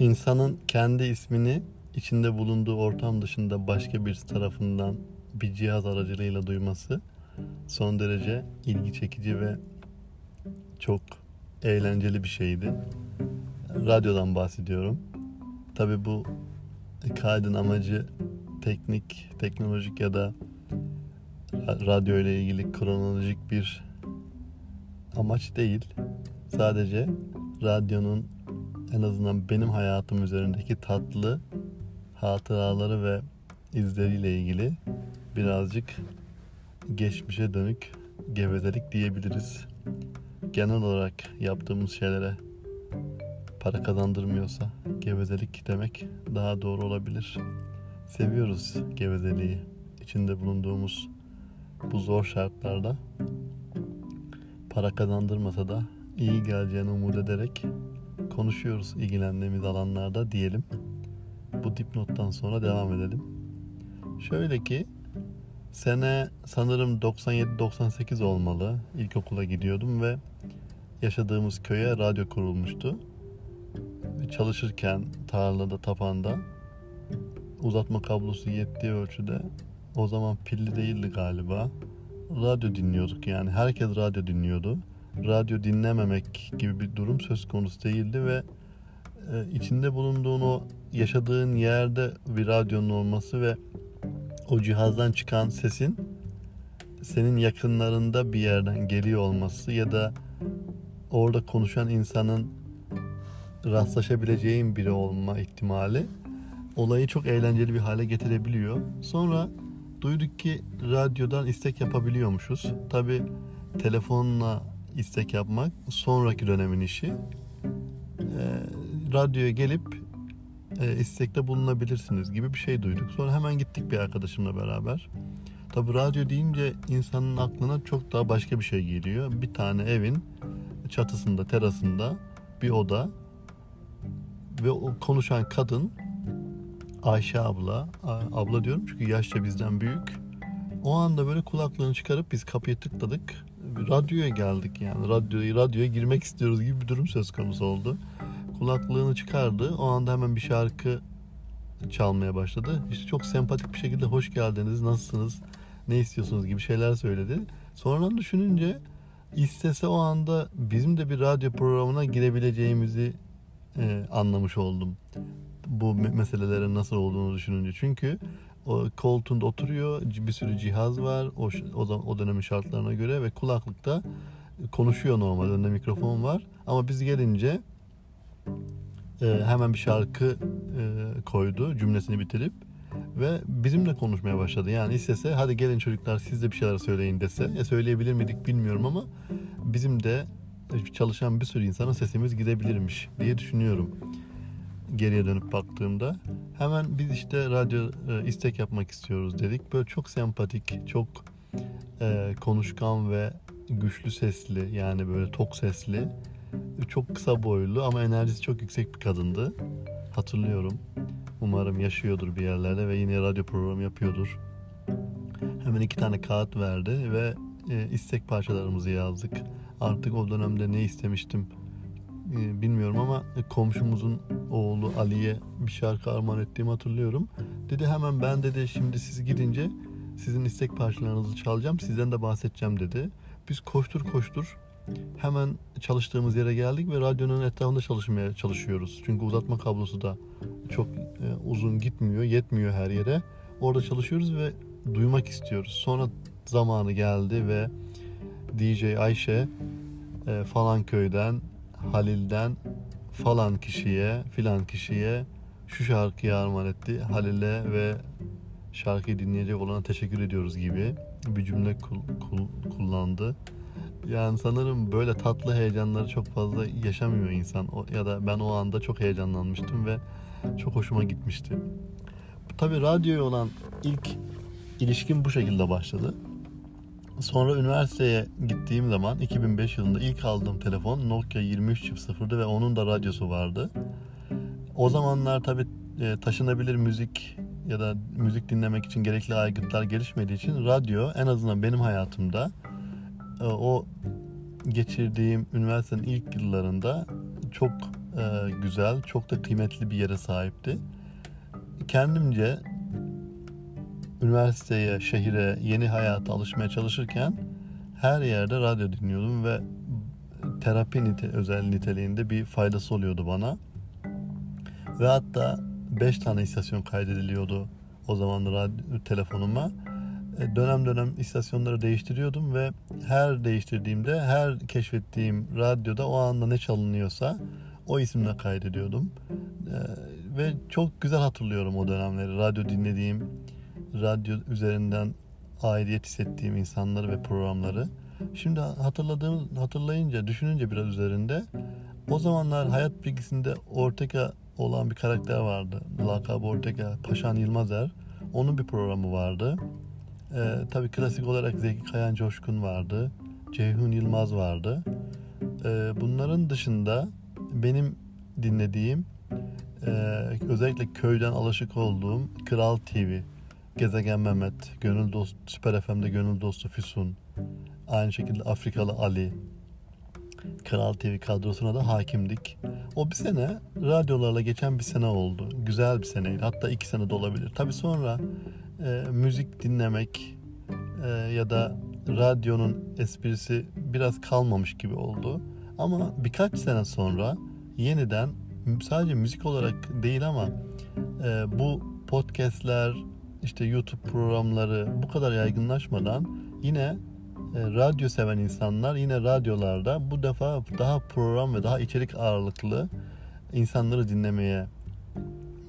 insanın kendi ismini içinde bulunduğu ortam dışında başka bir tarafından bir cihaz aracılığıyla duyması son derece ilgi çekici ve çok eğlenceli bir şeydi. Radyodan bahsediyorum. Tabi bu kaydın amacı teknik, teknolojik ya da radyo ile ilgili kronolojik bir amaç değil. Sadece radyonun en azından benim hayatım üzerindeki tatlı hatıraları ve izleriyle ilgili birazcık geçmişe dönük gevezelik diyebiliriz. Genel olarak yaptığımız şeylere para kazandırmıyorsa gevezelik demek daha doğru olabilir. Seviyoruz gevezeliği. İçinde bulunduğumuz bu zor şartlarda para kazandırmasa da iyi geleceğini umut ederek konuşuyoruz ilgilendiğimiz alanlarda diyelim. Bu dipnottan sonra devam edelim. Şöyle ki sene sanırım 97-98 olmalı. İlkokula gidiyordum ve yaşadığımız köye radyo kurulmuştu. Çalışırken tarlada, tapanda uzatma kablosu yettiği ölçüde o zaman pilli değildi galiba. Radyo dinliyorduk yani. Herkes radyo dinliyordu. Radyo dinlememek gibi bir durum söz konusu değildi ve e, içinde bulunduğun o yaşadığın yerde bir radyonun olması ve o cihazdan çıkan sesin senin yakınlarında bir yerden geliyor olması ya da orada konuşan insanın rastlaşabileceğin biri olma ihtimali olayı çok eğlenceli bir hale getirebiliyor. Sonra duyduk ki radyodan istek yapabiliyormuşuz. Tabi telefonla istek yapmak sonraki dönemin işi. E, radyoya gelip e, istekte bulunabilirsiniz gibi bir şey duyduk. Sonra hemen gittik bir arkadaşımla beraber. Tabi radyo deyince insanın aklına çok daha başka bir şey geliyor. Bir tane evin çatısında, terasında bir oda ve o konuşan kadın Ayşe abla, abla diyorum çünkü yaşça bizden büyük. O anda böyle kulaklığını çıkarıp biz kapıyı tıkladık. Radyoya geldik yani. Radyoya, radyoya girmek istiyoruz gibi bir durum söz konusu oldu. Kulaklığını çıkardı. O anda hemen bir şarkı çalmaya başladı. İşte çok sempatik bir şekilde hoş geldiniz, nasılsınız, ne istiyorsunuz gibi şeyler söyledi. Sonradan düşününce istese o anda bizim de bir radyo programına girebileceğimizi e, anlamış oldum bu meselelerin nasıl olduğunu düşününce. Çünkü koltuğunda oturuyor, bir sürü cihaz var o, o, o dönemin şartlarına göre ve kulaklıkta konuşuyor normal, önünde mikrofon var. Ama biz gelince e, hemen bir şarkı e, koydu cümlesini bitirip ve bizimle konuşmaya başladı. Yani istese hadi gelin çocuklar siz de bir şeyler söyleyin dese. E, söyleyebilir miydik bilmiyorum ama bizim de çalışan bir sürü insana sesimiz gidebilirmiş diye düşünüyorum geriye dönüp baktığımda hemen biz işte radyo e, istek yapmak istiyoruz dedik. Böyle çok sempatik, çok e, konuşkan ve güçlü sesli yani böyle tok sesli, çok kısa boylu ama enerjisi çok yüksek bir kadındı. Hatırlıyorum. Umarım yaşıyordur bir yerlerde ve yine radyo programı yapıyordur. Hemen iki tane kağıt verdi ve e, istek parçalarımızı yazdık. Artık o dönemde ne istemiştim e, bilmiyorum ama komşumuzun oğlu Ali'ye bir şarkı armağan ettiğimi hatırlıyorum. Dedi hemen ben dedi şimdi siz gidince sizin istek parçalarınızı çalacağım sizden de bahsedeceğim dedi. Biz koştur koştur hemen çalıştığımız yere geldik ve radyonun etrafında çalışmaya çalışıyoruz. Çünkü uzatma kablosu da çok e, uzun gitmiyor, yetmiyor her yere. Orada çalışıyoruz ve duymak istiyoruz. Sonra zamanı geldi ve DJ Ayşe e, falan köyden Halil'den falan kişiye filan kişiye şu şarkıyı armağan etti. Halil'e ve şarkıyı dinleyecek olana teşekkür ediyoruz gibi bir cümle kul, kul, kullandı. Yani sanırım böyle tatlı heyecanları çok fazla yaşamıyor insan. O, ya da ben o anda çok heyecanlanmıştım ve çok hoşuma gitmişti. Tabii radyoya olan ilk ilişkim bu şekilde başladı. Sonra üniversiteye gittiğim zaman 2005 yılında ilk aldığım telefon Nokia 23.0'dı ve onun da radyosu vardı. O zamanlar tabi e, taşınabilir müzik ya da müzik dinlemek için gerekli aygıtlar gelişmediği için radyo en azından benim hayatımda e, o geçirdiğim üniversitenin ilk yıllarında çok e, güzel, çok da kıymetli bir yere sahipti. Kendimce üniversiteye, şehire, yeni hayata alışmaya çalışırken her yerde radyo dinliyordum ve terapi nite, özel niteliğinde bir faydası oluyordu bana. Ve hatta 5 tane istasyon kaydediliyordu o zaman radyo, telefonuma. E, dönem dönem istasyonları değiştiriyordum ve her değiştirdiğimde her keşfettiğim radyoda o anda ne çalınıyorsa o isimle kaydediyordum. E, ve çok güzel hatırlıyorum o dönemleri. Radyo dinlediğim, radyo üzerinden aidiyet hissettiğim insanları ve programları. Şimdi hatırladığım hatırlayınca, düşününce biraz üzerinde o zamanlar hayat bilgisinde Ortega olan bir karakter vardı. Lakabı Ortega, Paşan Yılmazer. Onun bir programı vardı. Ee, tabii klasik olarak Zeki Kayan Coşkun vardı. Ceyhun Yılmaz vardı. Ee, bunların dışında benim dinlediğim e, özellikle köyden alışık olduğum Kral TV, Gezegen Mehmet, Gönül Dost, Süper FM'de Gönül Dostu Füsun, aynı şekilde Afrikalı Ali, Kral TV kadrosuna da hakimdik. O bir sene radyolarla geçen bir sene oldu. Güzel bir seneydi. Hatta iki sene de olabilir. Tabii sonra e, müzik dinlemek e, ya da radyonun esprisi biraz kalmamış gibi oldu. Ama birkaç sene sonra yeniden sadece müzik olarak değil ama e, bu podcastler işte YouTube programları bu kadar yaygınlaşmadan yine e, radyo seven insanlar yine radyolarda bu defa daha program ve daha içerik ağırlıklı insanları dinlemeye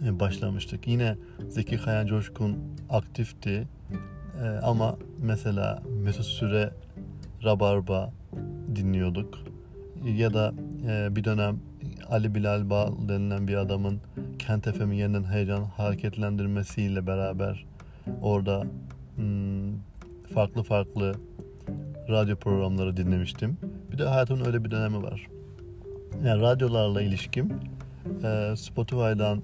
e, başlamıştık. Yine Zeki Kaya Coşkun aktifti e, ama mesela Mesut Süre Rabarba dinliyorduk. Ya da bir dönem Ali Bilal Bağ denilen bir adamın Kent FM'i yeniden heyecan hareketlendirmesiyle beraber orada hmm, farklı farklı radyo programları dinlemiştim. Bir de hayatımın öyle bir dönemi var. Yani radyolarla ilişkim e, Spotify'dan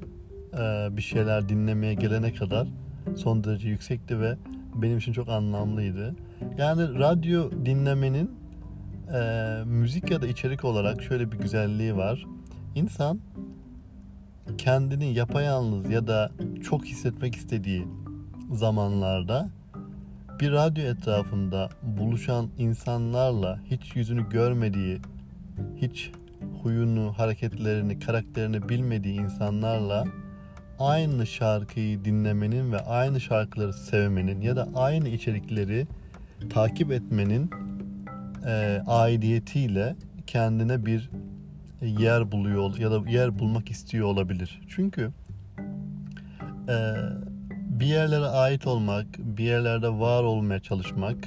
e, bir şeyler dinlemeye gelene kadar son derece yüksekti ve benim için çok anlamlıydı. Yani radyo dinlemenin e, müzik ya da içerik olarak şöyle bir güzelliği var. İnsan kendini yapayalnız ya da çok hissetmek istediği zamanlarda bir radyo etrafında buluşan insanlarla hiç yüzünü görmediği, hiç huyunu, hareketlerini, karakterini bilmediği insanlarla aynı şarkıyı dinlemenin ve aynı şarkıları sevmenin ya da aynı içerikleri takip etmenin e, aidiyetiyle kendine bir yer buluyor ya da yer bulmak istiyor olabilir. Çünkü e, bir yerlere ait olmak, bir yerlerde var olmaya çalışmak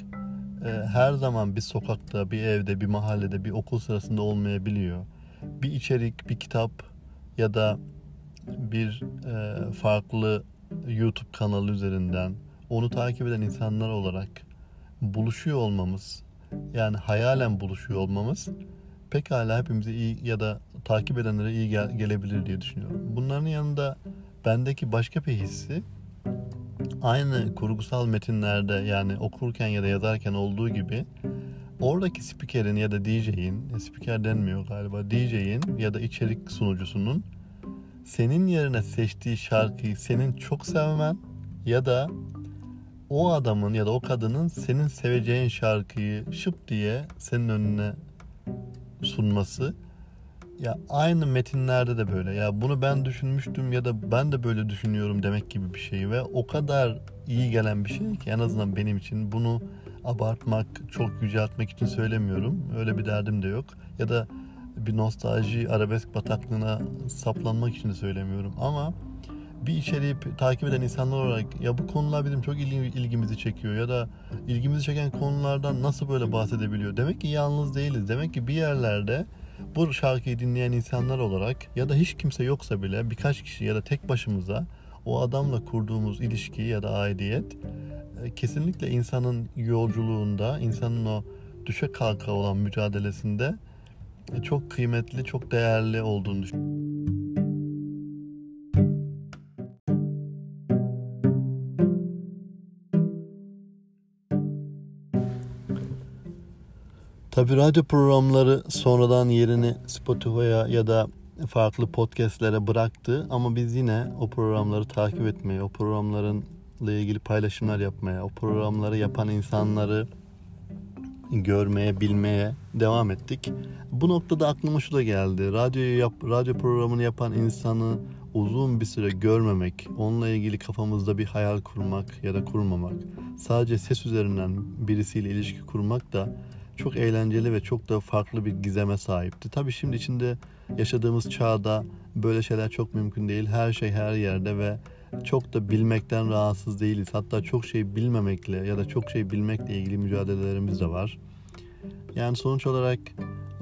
e, her zaman bir sokakta, bir evde, bir mahallede, bir okul sırasında olmayabiliyor. Bir içerik, bir kitap ya da bir e, farklı YouTube kanalı üzerinden onu takip eden insanlar olarak buluşuyor olmamız, yani hayalen buluşuyor olmamız pekala hepimize iyi ya da takip edenlere iyi gel- gelebilir diye düşünüyorum. Bunların yanında bendeki başka bir hissi aynı kurgusal metinlerde yani okurken ya da yazarken olduğu gibi oradaki spikerin ya da DJ'in, spiker denmiyor galiba, DJ'in ya da içerik sunucusunun senin yerine seçtiği şarkıyı senin çok sevmen ya da o adamın ya da o kadının senin seveceğin şarkıyı şıp diye senin önüne sunması ya aynı metinlerde de böyle. Ya bunu ben düşünmüştüm ya da ben de böyle düşünüyorum demek gibi bir şey ve o kadar iyi gelen bir şey ki en azından benim için bunu abartmak, çok yüceltmek için söylemiyorum. Öyle bir derdim de yok. Ya da bir nostalji arabesk bataklığına saplanmak için de söylemiyorum ama bir içeriği takip eden insanlar olarak ya bu konular bizim çok ilgimizi çekiyor ya da ilgimizi çeken konulardan nasıl böyle bahsedebiliyor? Demek ki yalnız değiliz. Demek ki bir yerlerde bu şarkıyı dinleyen insanlar olarak ya da hiç kimse yoksa bile birkaç kişi ya da tek başımıza o adamla kurduğumuz ilişki ya da aidiyet e, kesinlikle insanın yolculuğunda, insanın o düşe kalka olan mücadelesinde e, çok kıymetli, çok değerli olduğunu düşünüyorum. Tabi radyo programları sonradan yerini Spotify'a ya da farklı podcastlere bıraktı ama biz yine o programları takip etmeye, o programlarınla ilgili paylaşımlar yapmaya, o programları yapan insanları görmeye, bilmeye devam ettik. Bu noktada aklıma şu da geldi. Radyoyu yap, radyo programını yapan insanı uzun bir süre görmemek, onunla ilgili kafamızda bir hayal kurmak ya da kurmamak, sadece ses üzerinden birisiyle ilişki kurmak da çok eğlenceli ve çok da farklı bir gizeme sahipti. Tabii şimdi içinde yaşadığımız çağda böyle şeyler çok mümkün değil. Her şey her yerde ve çok da bilmekten rahatsız değiliz. Hatta çok şey bilmemekle ya da çok şey bilmekle ilgili mücadelelerimiz de var. Yani sonuç olarak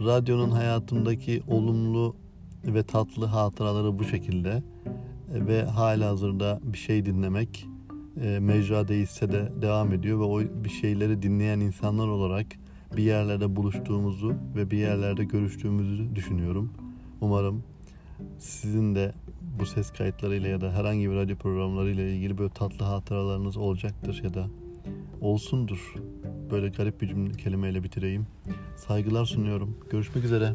radyonun hayatımdaki olumlu ve tatlı hatıraları bu şekilde ve hala hazırda bir şey dinlemek e, mecra değilse de devam ediyor ve o bir şeyleri dinleyen insanlar olarak bir yerlerde buluştuğumuzu ve bir yerlerde görüştüğümüzü düşünüyorum. Umarım sizin de bu ses kayıtlarıyla ya da herhangi bir radyo programlarıyla ilgili böyle tatlı hatıralarınız olacaktır ya da olsundur. Böyle garip bir cümle kelimeyle bitireyim. Saygılar sunuyorum. Görüşmek üzere.